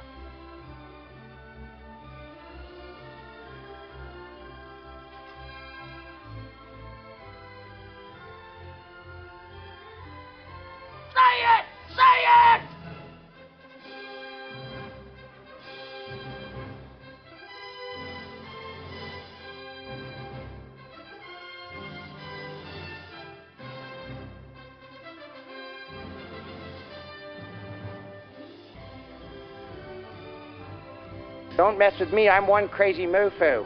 Say mess with me, I'm one crazy moofoo.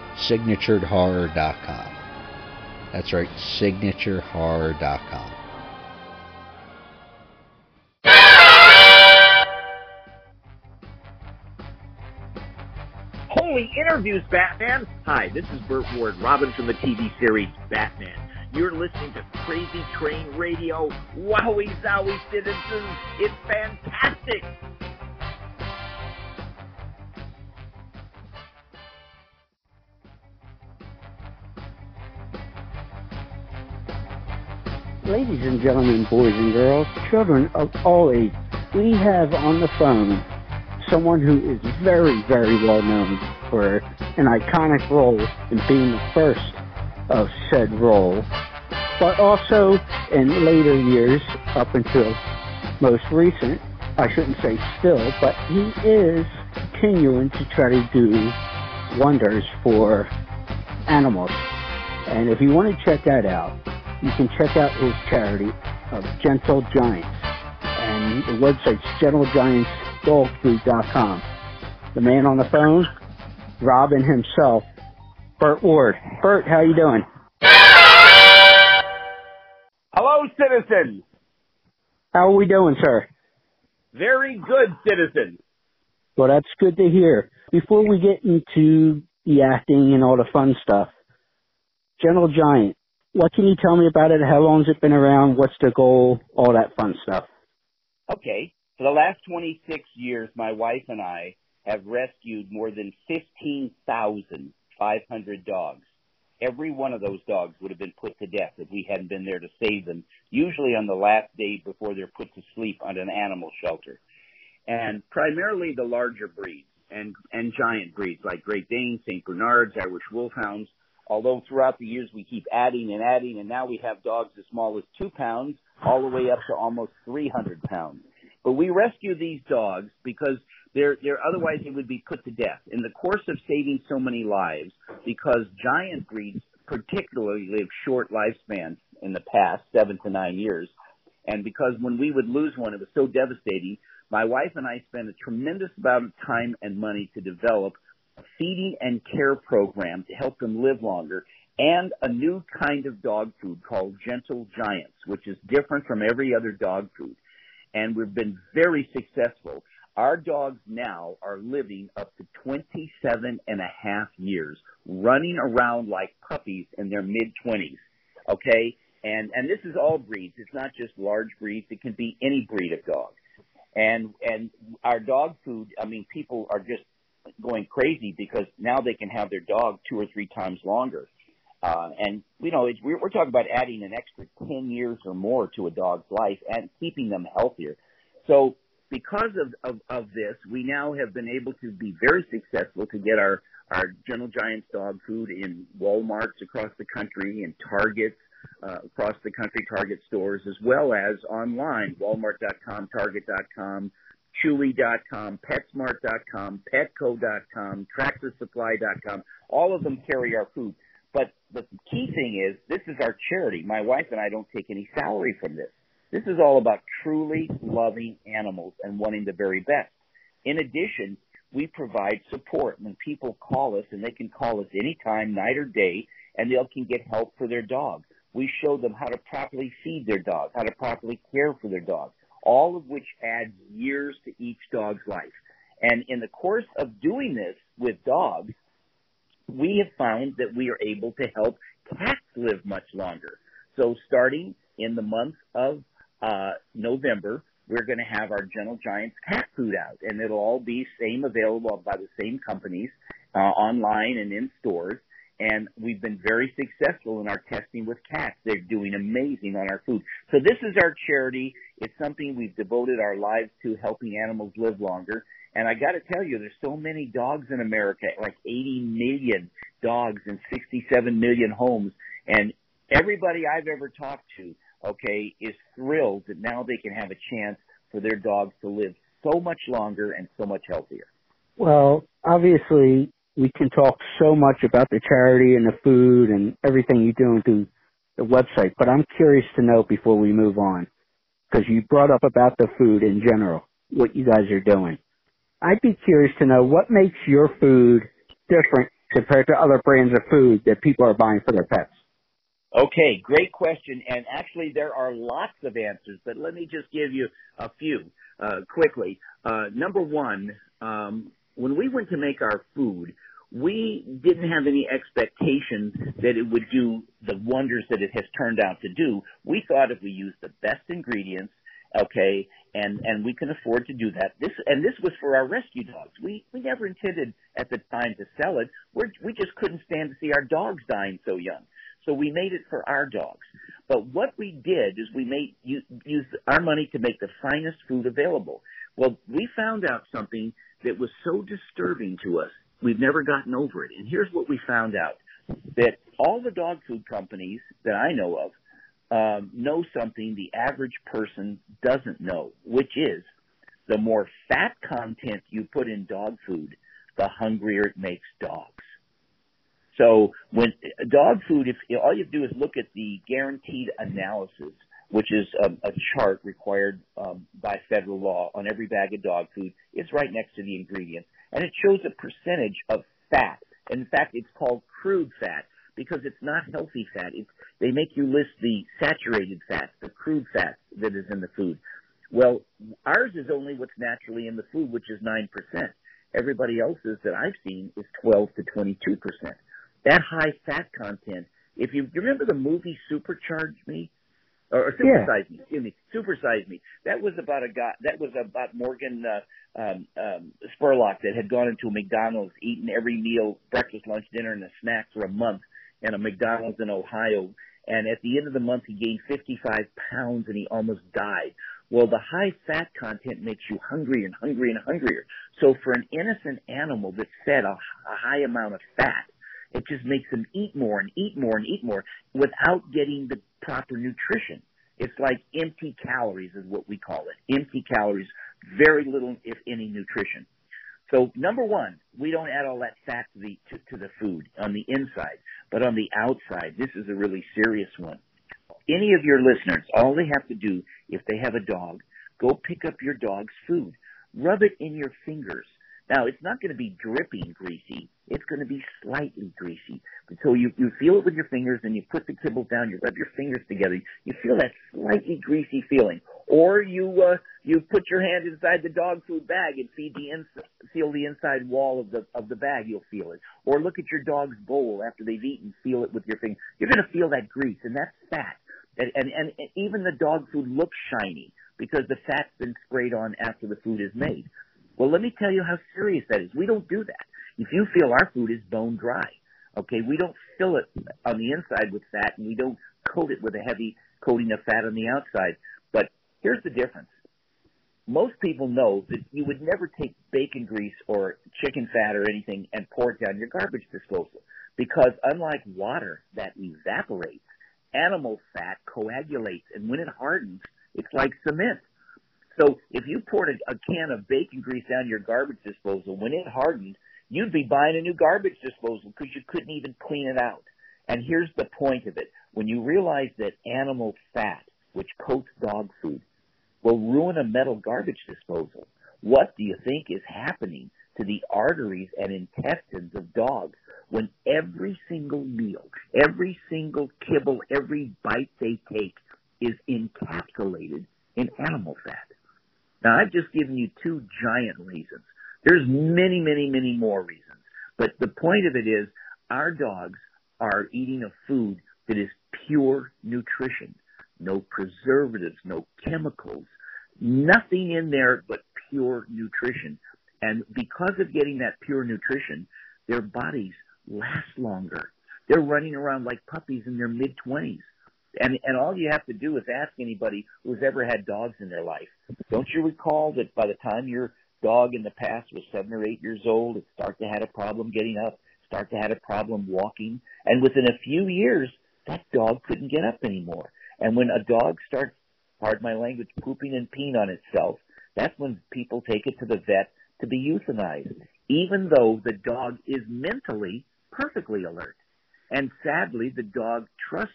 SignatureHorror.com. That's right, SignatureHorror.com. Holy interviews, Batman! Hi, this is Burt Ward, Robin from the TV series Batman. You're listening to Crazy Train Radio. Wowie zowie, citizens! It's fantastic! Ladies and gentlemen, boys and girls, children of all ages, we have on the phone someone who is very, very well known for an iconic role in being the first of said role, but also in later years, up until most recent, I shouldn't say still, but he is continuing to try to do wonders for animals. And if you want to check that out, you can check out his charity, of Gentle Giants. And the website's gentlegiantsdogfood.com. The man on the phone, Robin himself, Burt Ward. Burt, how you doing? Hello, citizens. How are we doing, sir? Very good, citizens. Well, that's good to hear. Before we get into the acting and all the fun stuff, Gentle Giant, what can you tell me about it? How long's it been around? What's the goal? All that fun stuff. Okay. For the last 26 years, my wife and I have rescued more than 15,500 dogs. Every one of those dogs would have been put to death if we hadn't been there to save them, usually on the last day before they're put to sleep on an animal shelter. And primarily the larger breeds and, and giant breeds like Great Danes, St. Bernards, Irish Wolfhounds. Although throughout the years we keep adding and adding, and now we have dogs as small as two pounds all the way up to almost 300 pounds. But we rescue these dogs because they're, they're otherwise they would be put to death. In the course of saving so many lives, because giant breeds particularly live short lifespans in the past, seven to nine years, and because when we would lose one, it was so devastating, my wife and I spent a tremendous amount of time and money to develop a feeding and care program to help them live longer and a new kind of dog food called Gentle Giants, which is different from every other dog food and we've been very successful. Our dogs now are living up to 27 and a half years, running around like puppies in their mid 20s. Okay? And, and this is all breeds. It's not just large breeds. It can be any breed of dog. And, and our dog food, I mean, people are just going crazy because now they can have their dog two or three times longer. Uh, and you know, it's, we're, we're talking about adding an extra 10 years or more to a dog's life and keeping them healthier. So because of, of, of this, we now have been able to be very successful to get our, our Gentle Giants dog food in Walmarts across the country, and Targets uh, across the country, Target stores, as well as online, Walmart.com, Target.com, Chewy.com, PetSmart.com, Petco.com, TractorSupply.com. All of them carry our food. But the key thing is, this is our charity. My wife and I don't take any salary from this. This is all about truly loving animals and wanting the very best. In addition, we provide support when people call us, and they can call us anytime, night or day, and they can get help for their dog. We show them how to properly feed their dog, how to properly care for their dog, all of which adds years to each dog's life. And in the course of doing this with dogs, we have found that we are able to help cats live much longer. So starting in the month of uh, November, we're going to have our Gentle Giants cat food out, and it'll all be same available by the same companies uh, online and in stores. And we've been very successful in our testing with cats. They're doing amazing on our food. So this is our charity. It's something we've devoted our lives to helping animals live longer. And I got to tell you, there's so many dogs in America, like 80 million dogs in 67 million homes. And everybody I've ever talked to, okay, is thrilled that now they can have a chance for their dogs to live so much longer and so much healthier. Well, obviously, we can talk so much about the charity and the food and everything you're doing through the website, but I'm curious to know before we move on, because you brought up about the food in general, what you guys are doing. I'd be curious to know what makes your food different compared to other brands of food that people are buying for their pets. Okay, great question. And actually, there are lots of answers, but let me just give you a few uh, quickly. Uh, number one, um, when we went to make our food, we didn't have any expectation that it would do the wonders that it has turned out to do. We thought if we used the best ingredients, okay, and and we can afford to do that. This and this was for our rescue dogs. We we never intended at the time to sell it. We we just couldn't stand to see our dogs dying so young. So we made it for our dogs. But what we did is we made use our money to make the finest food available. Well, we found out something that was so disturbing to us. We've never gotten over it. And here's what we found out. That all the dog food companies that I know of um, know something the average person doesn't know, which is the more fat content you put in dog food, the hungrier it makes dogs. So when dog food, if all you do is look at the guaranteed analysis which is a, a chart required um, by federal law on every bag of dog food. It's right next to the ingredients, and it shows a percentage of fat. In fact, it's called crude fat because it's not healthy fat. It's, they make you list the saturated fats, the crude fat that is in the food. Well, ours is only what's naturally in the food, which is 9%. Everybody else's that I've seen is 12 to 22%. That high fat content, if you, you remember the movie Supercharge Me? Or, or Supersize Yeah. Me, excuse me, Supersize Me. That was about a guy, that was about Morgan, uh, um, um, Spurlock that had gone into a McDonald's, eaten every meal, breakfast, lunch, dinner, and a snack for a month in a McDonald's in Ohio. And at the end of the month, he gained 55 pounds and he almost died. Well, the high fat content makes you hungry and hungry and hungrier. So for an innocent animal that's fed a, a high amount of fat, it just makes them eat more and eat more and eat more without getting the proper nutrition. It's like empty calories is what we call it. Empty calories, very little, if any, nutrition. So number one, we don't add all that fat to the to, to the food on the inside, but on the outside, this is a really serious one. Any of your listeners, all they have to do if they have a dog, go pick up your dog's food, rub it in your fingers. Now, it's not going to be dripping greasy. It's going to be slightly greasy. So you, you feel it with your fingers and you put the kibble down, you rub your fingers together, you feel that slightly greasy feeling. Or you, uh, you put your hand inside the dog food bag and feed the ins- feel the inside wall of the, of the bag, you'll feel it. Or look at your dog's bowl after they've eaten, feel it with your finger. You're going to feel that grease and that's fat. And, and, and even the dog food looks shiny because the fat's been sprayed on after the food is made. Well, let me tell you how serious that is. We don't do that. If you feel our food is bone dry, okay, we don't fill it on the inside with fat and we don't coat it with a heavy coating of fat on the outside. But here's the difference. Most people know that you would never take bacon grease or chicken fat or anything and pour it down your garbage disposal because unlike water that evaporates, animal fat coagulates and when it hardens, it's like cement. So if you poured a, a can of bacon grease down your garbage disposal, when it hardened, you'd be buying a new garbage disposal because you couldn't even clean it out. And here's the point of it. When you realize that animal fat, which coats dog food, will ruin a metal garbage disposal, what do you think is happening to the arteries and intestines of dogs when every single meal, every single kibble, every bite they take is encapsulated in animal fat? Now, I've just given you two giant reasons. There's many, many, many more reasons. But the point of it is our dogs are eating a food that is pure nutrition. No preservatives, no chemicals, nothing in there but pure nutrition. And because of getting that pure nutrition, their bodies last longer. They're running around like puppies in their mid twenties. And and all you have to do is ask anybody who's ever had dogs in their life. Don't you recall that by the time your dog in the past was seven or eight years old, it started to have a problem getting up, start to have a problem walking, and within a few years, that dog couldn't get up anymore. And when a dog starts, pardon my language, pooping and peeing on itself, that's when people take it to the vet to be euthanized, even though the dog is mentally perfectly alert. And sadly, the dog trusts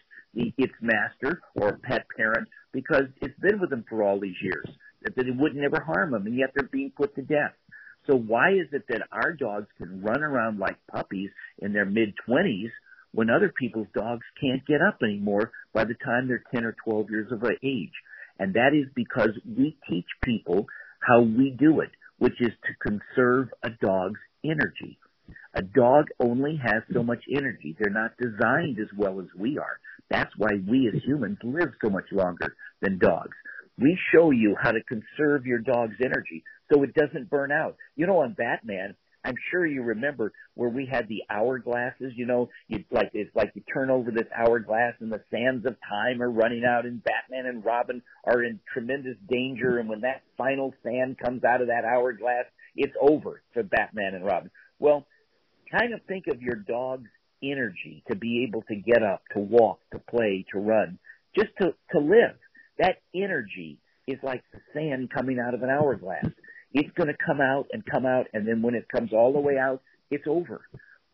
its master or pet parent because it's been with them for all these years, that, it would never harm them, and yet they're being put to death. So why is it that our dogs can run around like puppies in their mid twenties when other people's dogs can't get up anymore by the time they're 10 or 12 years of age? And that is because we teach people how we do it, which is to conserve a dog's energy. A dog only has so much energy. They're not designed as well as we are. That's why we as humans live so much longer than dogs. We show you how to conserve your dog's energy so it doesn't burn out. You know, on Batman, I'm sure you remember where we had the hourglasses, you know, you like it's like you turn over this hourglass and the sands of time are running out and Batman and Robin are in tremendous danger and when that final sand comes out of that hourglass, it's over for Batman and Robin. Well, kind of think of your dog's energy to be able to get up, to walk, to play, to run, just to, to live. That energy is like the sand coming out of an hourglass. It's going to come out and come out, and then when it comes all the way out, it's over.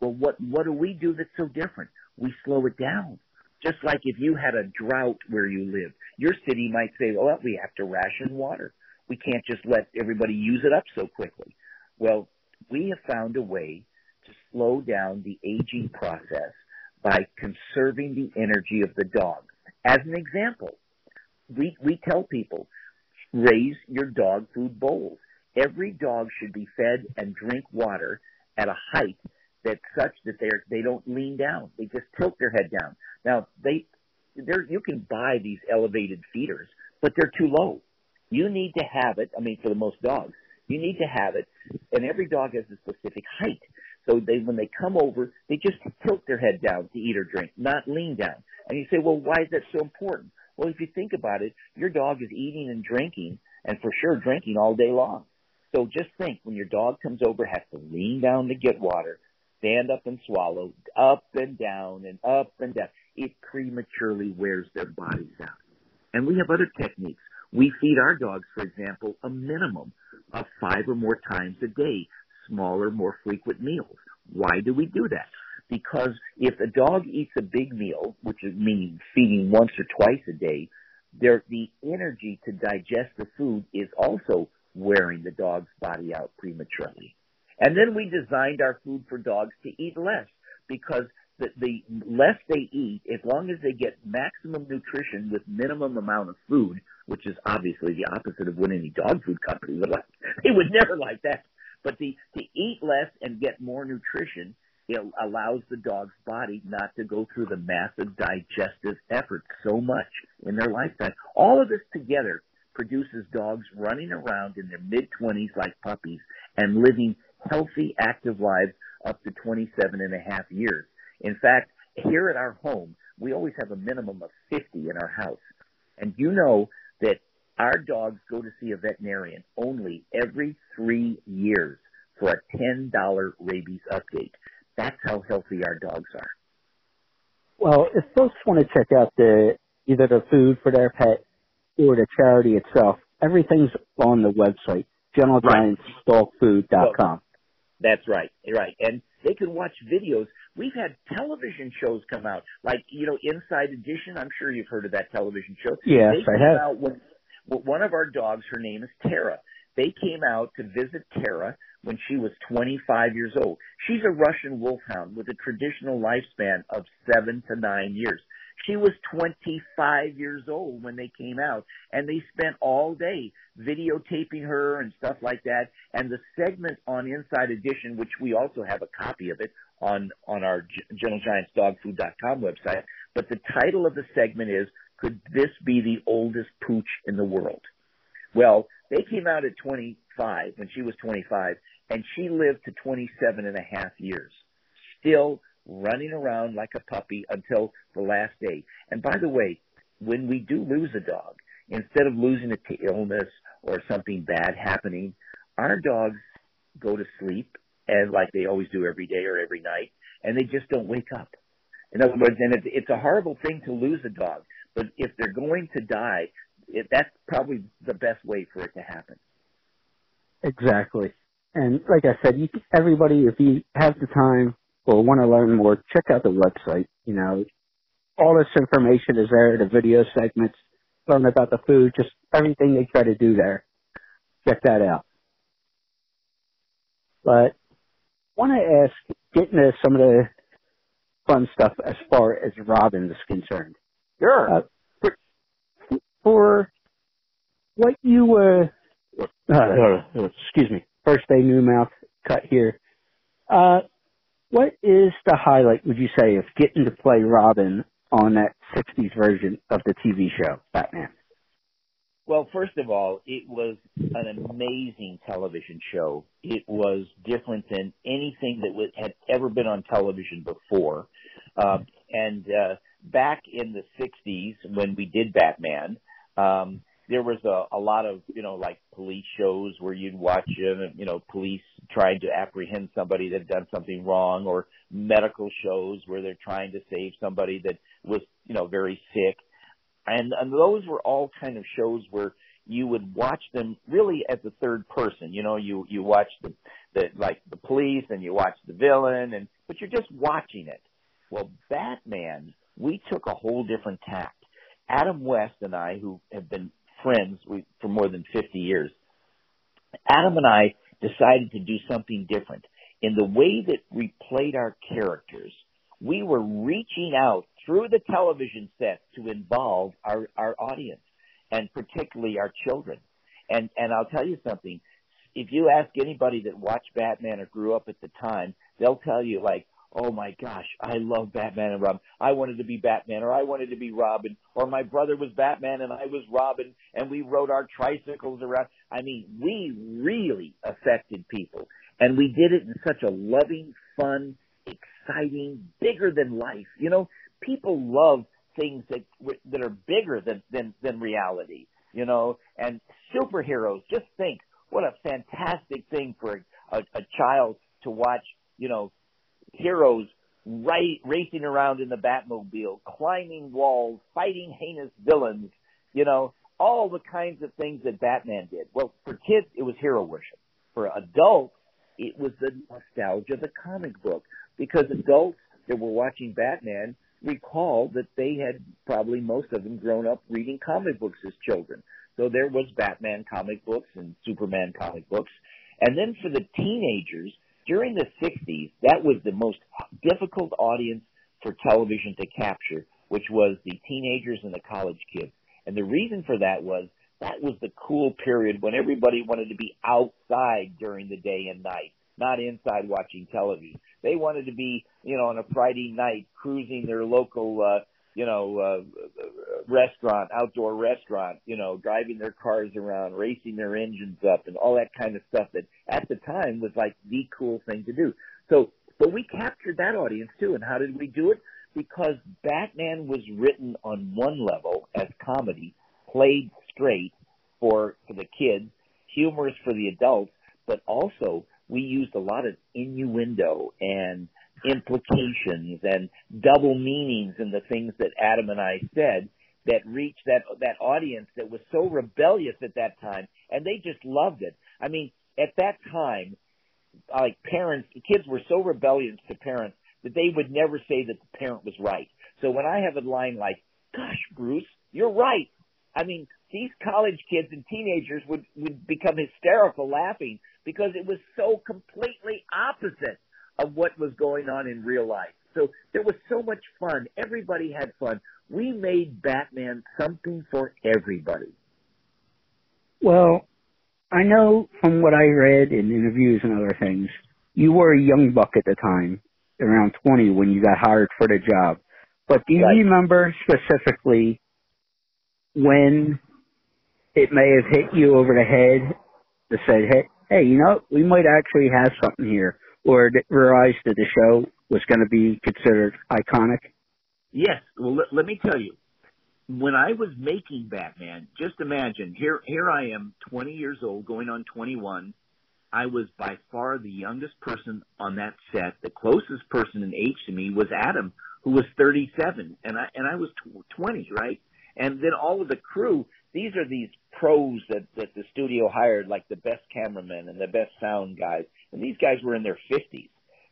Well, what what do we do that's so different? We slow it down. Just like if you had a drought where you live, your city might say, well, we have to ration water. We can't just let everybody use it up so quickly. Well, we have found a way to slow down the aging process by conserving the energy of the dog. As an example, we, we tell people, raise your dog food bowls. Every dog should be fed and drink water at a height that's such that they're, they don't lean down. They just tilt their head down. Now, they, there, you can buy these elevated feeders, but they're too low. You need to have it. I mean, for the most dogs, you need to have it, and every dog has a specific height. So they, when they come over, they just tilt their head down to eat or drink, not lean down. And you say, well, why is that so important? Well, if you think about it, your dog is eating and drinking, and for sure drinking all day long. So just think, when your dog comes over, has to lean down to get water, stand up and swallow, up and down and up and down. It prematurely wears their bodies out. And we have other techniques. We feed our dogs, for example, a minimum of five or more times a day, smaller, more frequent meals. Why do we do that? Because if a dog eats a big meal, which means feeding once or twice a day, there, the energy to digest the food is also wearing the dog's body out prematurely. And then we designed our food for dogs to eat less because the, the less they eat, as long as they get maximum nutrition with minimum amount of food, which is obviously the opposite of what any dog food company would like. They would never like that. But the, to eat less and get more nutrition, it allows the dog's body not to go through the massive digestive effort so much in their lifetime. All of this together produces dogs running around in their mid 20s like puppies and living healthy, active lives up to 27 and a half years. In fact, here at our home, we always have a minimum of 50 in our house. And you know that our dogs go to see a veterinarian only every three years for a $10 rabies update. That's how healthy our dogs are. Well, if folks want to check out the either the food for their pet or the charity itself, everything's on the website, GentleGiantsDogFood.com. That's right, right. And they can watch videos. We've had television shows come out, like you know, Inside Edition. I'm sure you've heard of that television show. Yes, they I have. Out when, one of our dogs, her name is Tara. They came out to visit Tara when she was 25 years old. She's a Russian wolfhound with a traditional lifespan of seven to nine years. She was 25 years old when they came out, and they spent all day videotaping her and stuff like that. And the segment on Inside Edition, which we also have a copy of it on on our GentleGiantsDogFood.com website, but the title of the segment is "Could this be the oldest pooch in the world?" Well, they came out at 25 when she was 25, and she lived to 27 and a half years, still running around like a puppy until the last day. And by the way, when we do lose a dog, instead of losing it to illness or something bad happening, our dogs go to sleep and like they always do every day or every night, and they just don't wake up. In other words, and it's, a horrible thing to lose a dog, but if they're going to die, it, that's probably the best way for it to happen. Exactly. And like I said, you, everybody, if you have the time or want to learn more, check out the website. You know, all this information is there, the video segments, learn about the food, just everything they try to do there. Check that out. But want to ask, getting to some of the fun stuff as far as Robin is concerned. Sure. Uh, for, for what you uh, uh, excuse me, first day new mouth cut here. Uh, what is the highlight, would you say, of getting to play Robin on that 60s version of the TV show, Batman? Well, first of all, it was an amazing television show. It was different than anything that had ever been on television before. Um, and uh, back in the 60s, when we did Batman, um, there was a, a lot of, you know, like police shows where you'd watch, you know, police trying to apprehend somebody that had done something wrong, or medical shows where they're trying to save somebody that was, you know, very sick. And, and those were all kind of shows where you would watch them really as the third person. You know, you you watch the the like the police and you watch the villain, and but you're just watching it. Well, Batman we took a whole different tact. Adam West and I, who have been friends for more than 50 years, Adam and I decided to do something different. In the way that we played our characters, we were reaching out through the television set to involve our, our audience and particularly our children. And, and I'll tell you something. If you ask anybody that watched Batman or grew up at the time, they'll tell you like, oh my gosh, I love Batman and Robin. I wanted to be Batman or I wanted to be Robin or my brother was Batman and I was Robin and we rode our tricycles around. I mean, we really affected people and we did it in such a loving, fun, exciting, bigger than life. You know, people love things that that are bigger than than than reality. You know, and superheroes. Just think, what a fantastic thing for a, a child to watch. You know, heroes right, racing around in the Batmobile, climbing walls, fighting heinous villains, you know, all the kinds of things that Batman did. Well, for kids, it was hero worship. For adults, it was the nostalgia of the comic book because adults that were watching Batman recall that they had probably most of them grown up reading comic books as children. So there was Batman comic books and Superman comic books. And then for the teenagers, during the 60s, that was the most difficult audience for television to capture, which was the teenagers and the college kids. And the reason for that was that was the cool period when everybody wanted to be outside during the day and night, not inside watching television. They wanted to be, you know, on a Friday night cruising their local, uh, you know, uh, restaurant, outdoor restaurant, you know, driving their cars around, racing their engines up and all that kind of stuff that at the time was like the cool thing to do. So, but we captured that audience too. And how did we do it? Because Batman was written on one level as comedy, played straight for, for the kids, humorous for the adults, but also we used a lot of innuendo and implications and double meanings in the things that Adam and I said that reached that that audience that was so rebellious at that time and they just loved it. I mean, at that time, like parents, kids were so rebellious to parents that they would never say that the parent was right. So when I have a line like, "Gosh, Bruce, you're right," I mean, these college kids and teenagers would would become hysterical laughing because it was so completely opposite of what was going on in real life. So there was so much fun. Everybody had fun. We made Batman something for everybody. Well, I know from what I read in interviews and other things, you were a young buck at the time, around 20 when you got hired for the job. But do you right. remember specifically when it may have hit you over the head to say, hey, hey, you know, we might actually have something here, or realized that the show was going to be considered iconic? Yes. Well, let, let me tell you, when I was making Batman, just imagine here here I am, 20 years old, going on 21. I was by far the youngest person on that set. The closest person in age to me was Adam, who was 37, and I and I was 20, right? And then all of the crew, these are these pros that that the studio hired, like the best cameramen and the best sound guys, and these guys were in their 50s.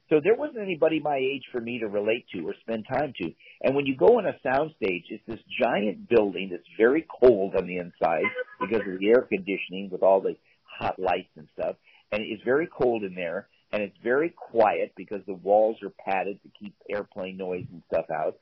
So there wasn't anybody my age for me to relate to or spend time to. And when you go on a soundstage, it's this giant building that's very cold on the inside because of the air conditioning with all the hot lights and stuff. And it's very cold in there and it's very quiet because the walls are padded to keep airplane noise and stuff out.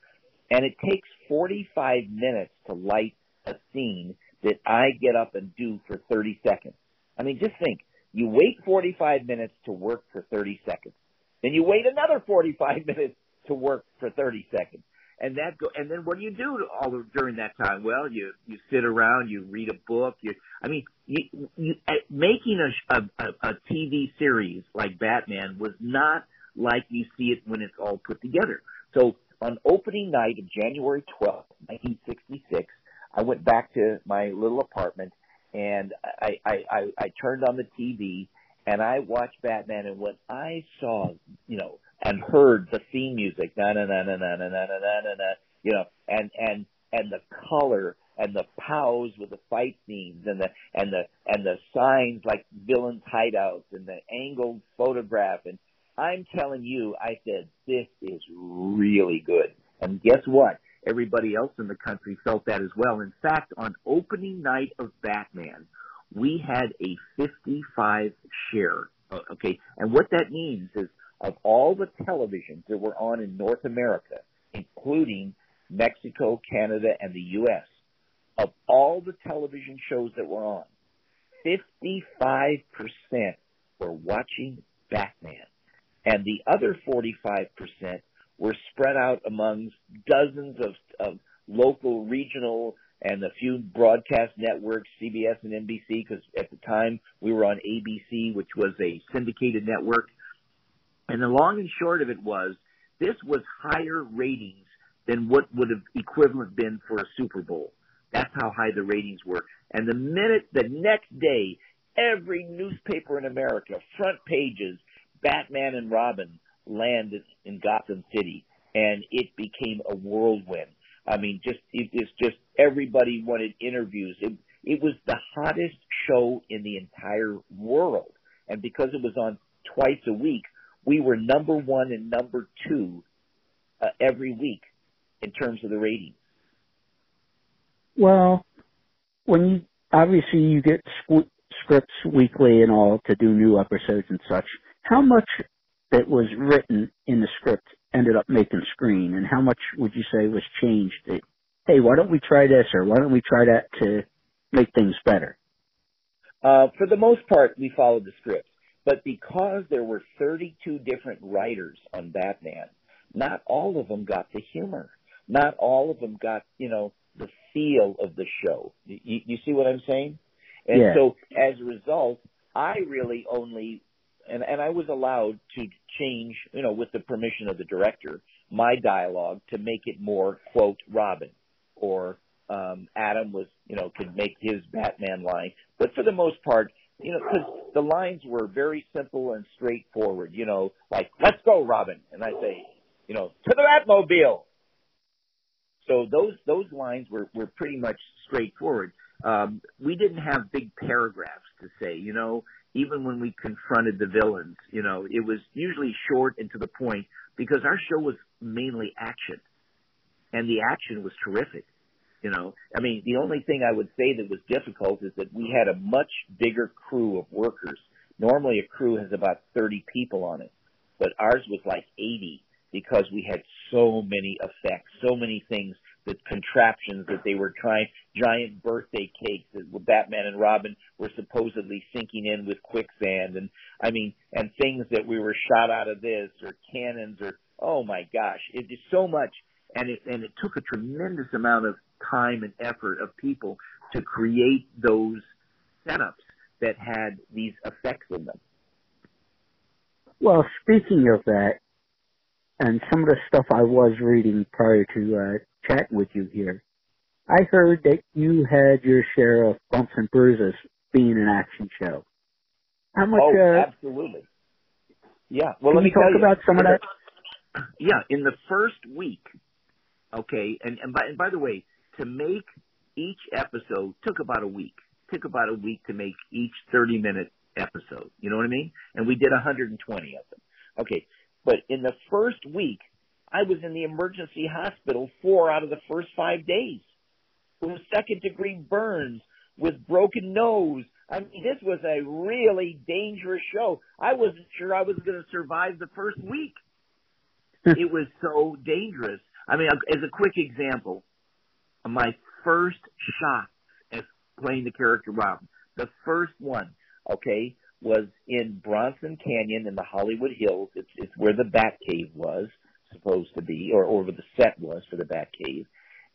And it takes 45 minutes to light a scene that I get up and do for 30 seconds. I mean, just think, you wait 45 minutes to work for 30 seconds. Then you wait another 45 minutes to work for 30 seconds. And that go, and then what do you do all during that time? Well, you you sit around, you read a book. You, I mean, you, you uh, making a, a a TV series like Batman was not like you see it when it's all put together. So on opening night of January 12th, 1966, I went back to my little apartment and I I I, I turned on the TV and I watched Batman, and when I saw, you know, and heard the theme music, na na na na na na na na na na, you know, and and and the color and the pows with the fight scenes and the and the and the signs like villains hideouts and the angled photograph and I'm telling you, I said this is really good. And guess what? Everybody else in the country felt that as well. In fact, on opening night of Batman, we had a 55 share. Okay, and what that means is of all the televisions that were on in North America, including Mexico, Canada, and the U.S., of all the television shows that were on, 55% were watching Batman. And the other 45% were spread out among dozens of, of local, regional, and a few broadcast networks, CBS and NBC, because at the time we were on ABC, which was a syndicated network. And the long and short of it was, this was higher ratings than what would have equivalent been for a Super Bowl. That's how high the ratings were. And the minute, the next day, every newspaper in America, front pages, Batman and Robin landed in Gotham City, and it became a whirlwind. I mean, just it is just everybody wanted interviews. It it was the hottest show in the entire world, and because it was on twice a week, we were number one and number two uh, every week in terms of the ratings. Well, when you obviously you get scripts weekly and all to do new episodes and such, how much that was written in the script ended up making screen, and how much would you say was changed? That, hey, why don't we try this or why don't we try that to make things better? Uh, for the most part, we followed the script, but because there were 32 different writers on Batman, not all of them got the humor. Not all of them got, you know, the feel of the show. You, you see what I'm saying? And yeah. so as a result, I really only and and I was allowed to change, you know, with the permission of the director, my dialogue to make it more quote Robin or um Adam was, you know, could make his Batman line. But for the most part, you know, because the lines were very simple and straightforward. You know, like "Let's go, Robin," and I say, you know, "To the Batmobile." So those those lines were were pretty much straightforward. Um, we didn't have big paragraphs to say, you know, even when we confronted the villains, you know, it was usually short and to the point because our show was mainly action. And the action was terrific. You know, I mean, the only thing I would say that was difficult is that we had a much bigger crew of workers. Normally a crew has about 30 people on it, but ours was like 80 because we had so many effects, so many things, the contraptions that they were trying, giant birthday cakes that Batman and Robin were supposedly sinking in with quicksand, and I mean, and things that we were shot out of this or cannons or oh my gosh, it is so much, and it and it took a tremendous amount of time and effort of people to create those setups that had these effects in them. Well, speaking of that, and some of the stuff I was reading prior to uh, chatting with you here, I heard that you had your share of bumps and bruises being an action show. How much? Oh, uh, absolutely. Yeah. Well, let me talk you about some of that. Yeah, in the first week, okay, and and by and by the way, to make each episode took about a week. Took about a week to make each 30 minute episode. You know what I mean? And we did 120 of them. Okay, but in the first week, I was in the emergency hospital four out of the first five days with second degree burns, with broken nose. I mean, this was a really dangerous show. I wasn't sure I was going to survive the first week. it was so dangerous. I mean, as a quick example, my first shot as playing the character Robin, the first one, okay, was in Bronson Canyon in the Hollywood Hills. It's it's where the Bat Cave was supposed to be, or or where the set was for the Bat Cave.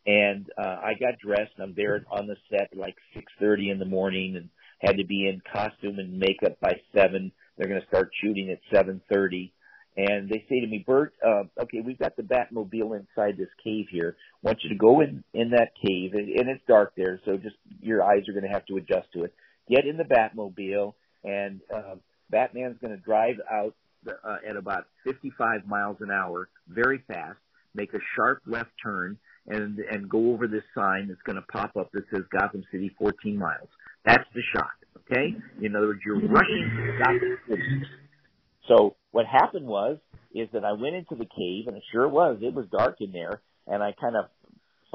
And uh, I got dressed. I'm there on the set like 6:30 in the morning, and had to be in costume and makeup by seven. They're going to start shooting at 7:30. And they say to me, Burt, uh, okay, we've got the Batmobile inside this cave here. I want you to go in in that cave, and, and it's dark there, so just your eyes are going to have to adjust to it. Get in the Batmobile and uh, Batman's going to drive out uh, at about 55 miles an hour, very fast, make a sharp left turn, and and go over this sign that's going to pop up that says Gotham City 14 miles. That's the shot. Okay. In other words, you're rushing to Gotham City. So what happened was is that I went into the cave, and it sure was. It was dark in there, and I kind of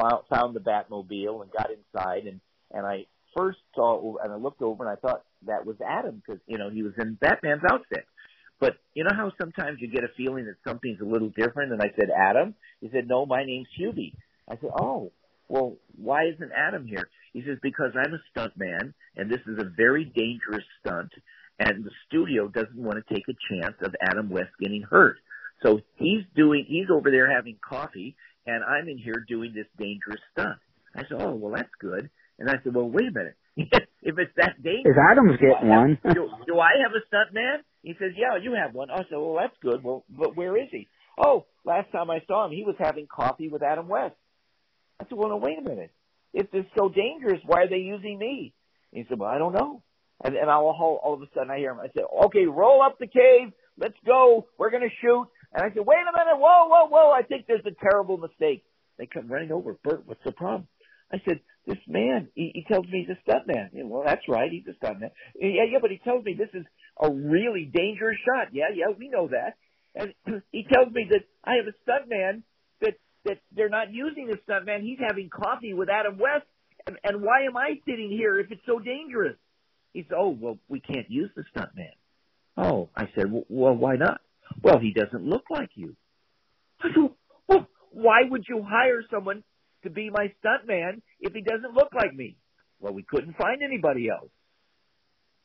found, found the Batmobile and got inside, and and I first saw and I looked over and I thought that was Adam because you know he was in Batman's outfit. But you know how sometimes you get a feeling that something's a little different, and I said Adam. He said no, my name's Hubie. I said oh, well why isn't Adam here? He says because I'm a stunt man, and this is a very dangerous stunt, and the studio doesn't want to take a chance of Adam West getting hurt. So he's doing, he's over there having coffee, and I'm in here doing this dangerous stunt. I said, oh, well, that's good. And I said, well, wait a minute. if it's that dangerous, Is Adams getting one? do, do I have a stunt man? He says, yeah, you have one. I said, well, that's good. Well, but where is he? Oh, last time I saw him, he was having coffee with Adam West. I said, well, no, wait a minute. If it's so dangerous, why are they using me? He said, well, I don't know. And, and all, all, all of a sudden I hear him. I said, okay, roll up the cave. Let's go. We're going to shoot. And I said, wait a minute. Whoa, whoa, whoa. I think there's a terrible mistake. They come running over. Burt, what's the problem? I said, this man, he, he tells me he's a stuntman. Yeah, well, that's right. He's a stuntman. Yeah, yeah, but he tells me this is a really dangerous shot. Yeah, yeah, we know that. And he tells me that I have a stuntman that, that they're not using the stuntman. He's having coffee with Adam West. And, and why am I sitting here if it's so dangerous? He said, oh, well, we can't use the stuntman. Oh, I said, well, well, why not? Well, he doesn't look like you. I said, well, why would you hire someone to be my stuntman if he doesn't look like me? Well, we couldn't find anybody else.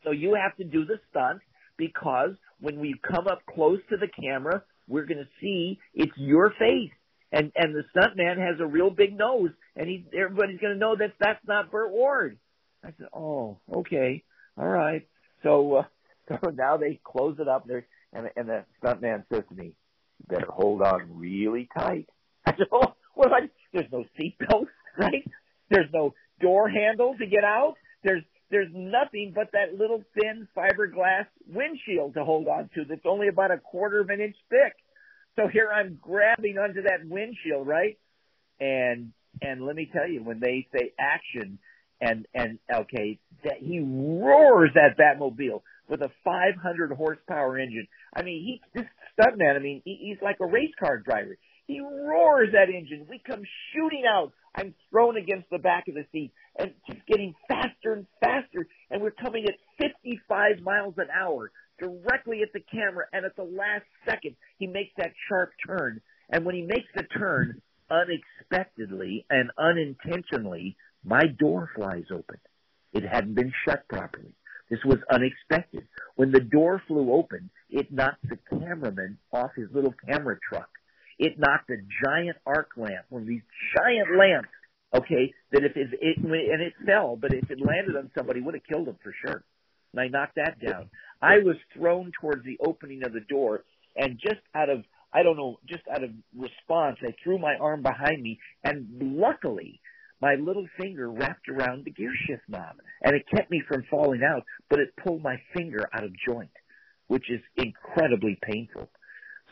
So you have to do the stunt because when we come up close to the camera, we're going to see it's your face. And and the stuntman has a real big nose, and he everybody's going to know that that's not Burt Ward. I said, oh, okay, all right. So, uh, so now they close it up there, and and the stuntman says to me, "You better hold on really tight." I said, "Oh, what? I, there's no seatbelt, right? There's no door handle to get out. There's there's nothing but that little thin fiberglass windshield to hold on to that's only about a quarter of an inch thick. So here I'm grabbing onto that windshield, right? And and let me tell you, when they say action, and and okay, that he roars that Batmobile with a 500 horsepower engine. I mean, he this stuntman. I mean, he, he's like a race car driver. He roars that engine. We come shooting out. I'm thrown against the back of the seat and just getting faster and faster. And we're coming at 55 miles an hour directly at the camera. And at the last second, he makes that sharp turn. And when he makes the turn, unexpectedly and unintentionally, my door flies open. It hadn't been shut properly. This was unexpected. When the door flew open, it knocked the cameraman off his little camera truck. It knocked a giant arc lamp, one of these giant lamps, okay, that if it, it and it fell, but if it landed on somebody, would have killed him for sure. And I knocked that down. I was thrown towards the opening of the door, and just out of I don't know, just out of response, I threw my arm behind me, and luckily, my little finger wrapped around the gear shift knob, and it kept me from falling out, but it pulled my finger out of joint, which is incredibly painful.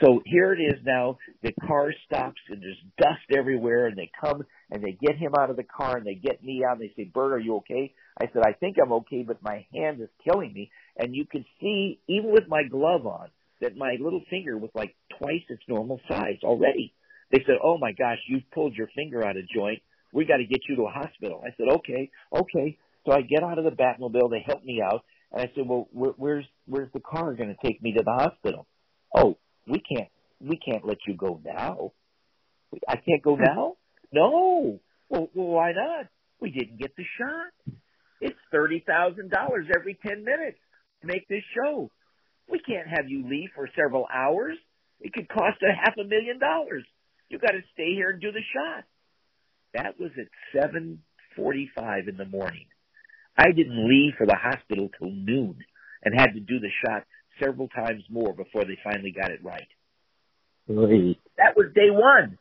So here it is now. The car stops and there's dust everywhere, and they come and they get him out of the car and they get me out. And they say, "Burt, are you okay?" I said, "I think I'm okay, but my hand is killing me." And you can see, even with my glove on, that my little finger was like twice its normal size already. They said, "Oh my gosh, you've pulled your finger out of joint. We got to get you to a hospital." I said, "Okay, okay." So I get out of the Batmobile. They help me out, and I said, "Well, where, where's where's the car going to take me to the hospital?" Oh, we can't we can't let you go now. I can't go now? No. Well, well why not? We didn't get the shot. It's thirty thousand dollars every ten minutes to make this show. We can't have you leave for several hours. It could cost a half a million dollars. You got to stay here and do the shot. That was at seven forty-five in the morning. I didn't leave for the hospital till noon and had to do the shot several times more before they finally got it right. That was day one.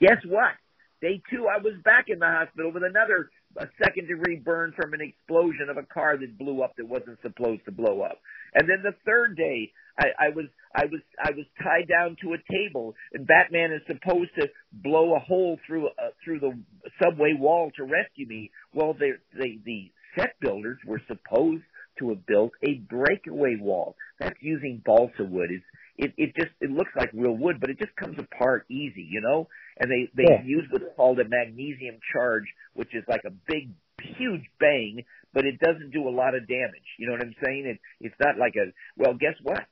Guess what? Day two, I was back in the hospital with another a second degree burn from an explosion of a car that blew up that wasn't supposed to blow up. And then the third day, I, I was I was I was tied down to a table, and Batman is supposed to blow a hole through uh, through the subway wall to rescue me. Well, they, they the set builders were supposed to have built a breakaway wall. That's using balsa wood. It's it it just it looks like real wood, but it just comes apart easy, you know. And they they Yeah. use what's called a magnesium charge, which is like a big huge bang, but it doesn't do a lot of damage. You know what I'm saying? It, it's not like a well. Guess what?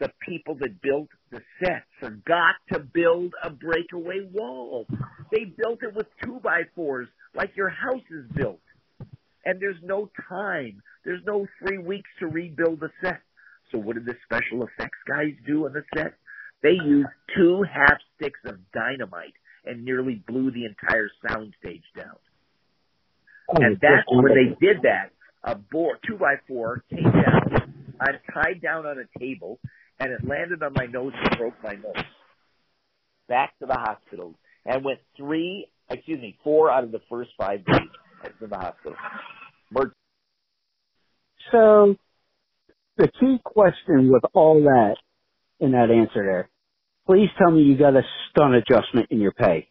The people that built the set forgot to build a breakaway wall. They built it with two by fours, like your house is built. And there's no time. There's no three weeks to rebuild the set. So what did the special effects guys do on the set? They used two half sticks of dynamite and nearly blew the entire soundstage down. Oh, and that's when they did that. A board, two by four, came down. I'm tied down on a table, and it landed on my nose and broke my nose. Back to the hospital, and went three, excuse me, four out of the first five days in the hospital. Mer- So, the key question with all that in that answer there, please tell me you got a stun adjustment in your pay.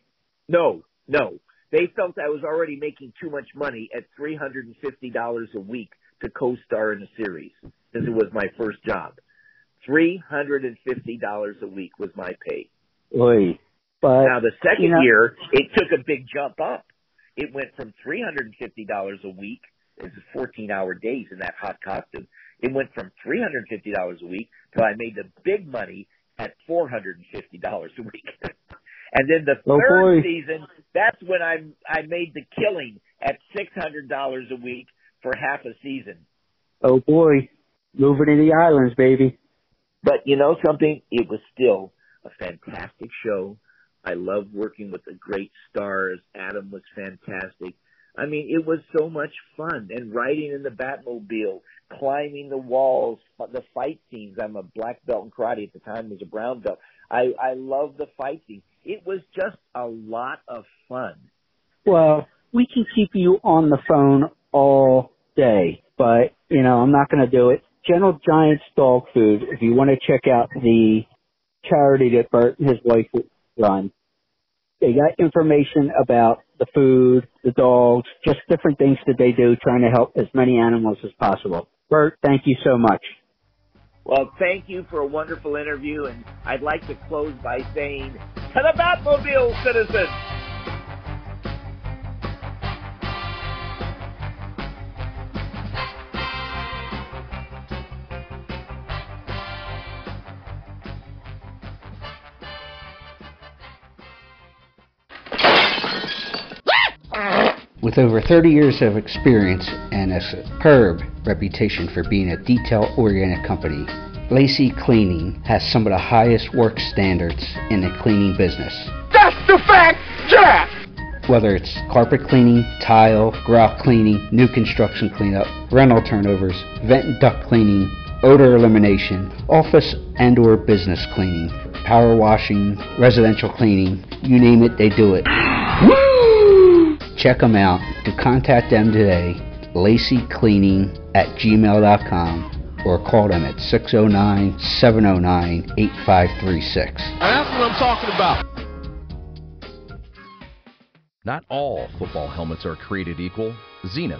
No, no. They felt I was already making too much money at three hundred and fifty dollars a week to co-star in a series, since it was my first job. Three hundred and fifty dollars a week was my pay. Oy. But now the second you know- year, it took a big jump up. It went from three hundred and fifty dollars a week. It was fourteen hour days in that hot costume. It went from three hundred and fifty dollars a week till I made the big money at four hundred and fifty dollars a week. and then the Oh, third boy. season, that's when I I made the killing at six hundred dollars a week for half a season. oh boy, moving to the islands, baby. But you know something? It was still a fantastic show. I love working with the great stars. Adam was fantastic. I mean, it was so much fun. And riding in the Batmobile, climbing the walls, the fight scenes. I'm a black belt in karate at the time. Was a brown belt. I I love the fight. It was just a lot of fun. Well, we can keep you on the phone all day, but you know, I'm not going to do it. Gentle Giants Dog Food, if you want to check out the charity that Burt and his wife run, they got information about the food, the dogs, just different things that they do trying to help as many animals as possible. Burt, thank you so much. Well, thank you for a wonderful interview, and I'd like to close by saying, to the Batmobile, citizens! With over 30 years of experience and a superb reputation for being a detail oriented company, Lacey Cleaning has some of the highest work standards in the cleaning business. That's the fact, Jack! Whether it's carpet cleaning, tile, grout cleaning, new construction cleanup, rental turnovers, vent and duct cleaning, odor elimination, office and or business cleaning, power washing, residential cleaning, you name it, they do it. Check them out. To contact them today, lacycleaning at gmail.com or call them at 609 709 8536. That's what I'm talking about. Not all football helmets are created equal. Xenith,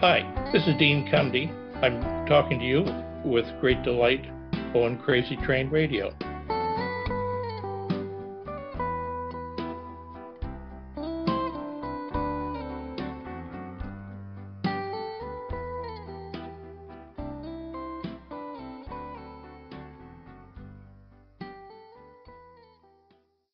Hi, this is Dean Cundey. I'm talking to you with great delight on Crazy Train Radio.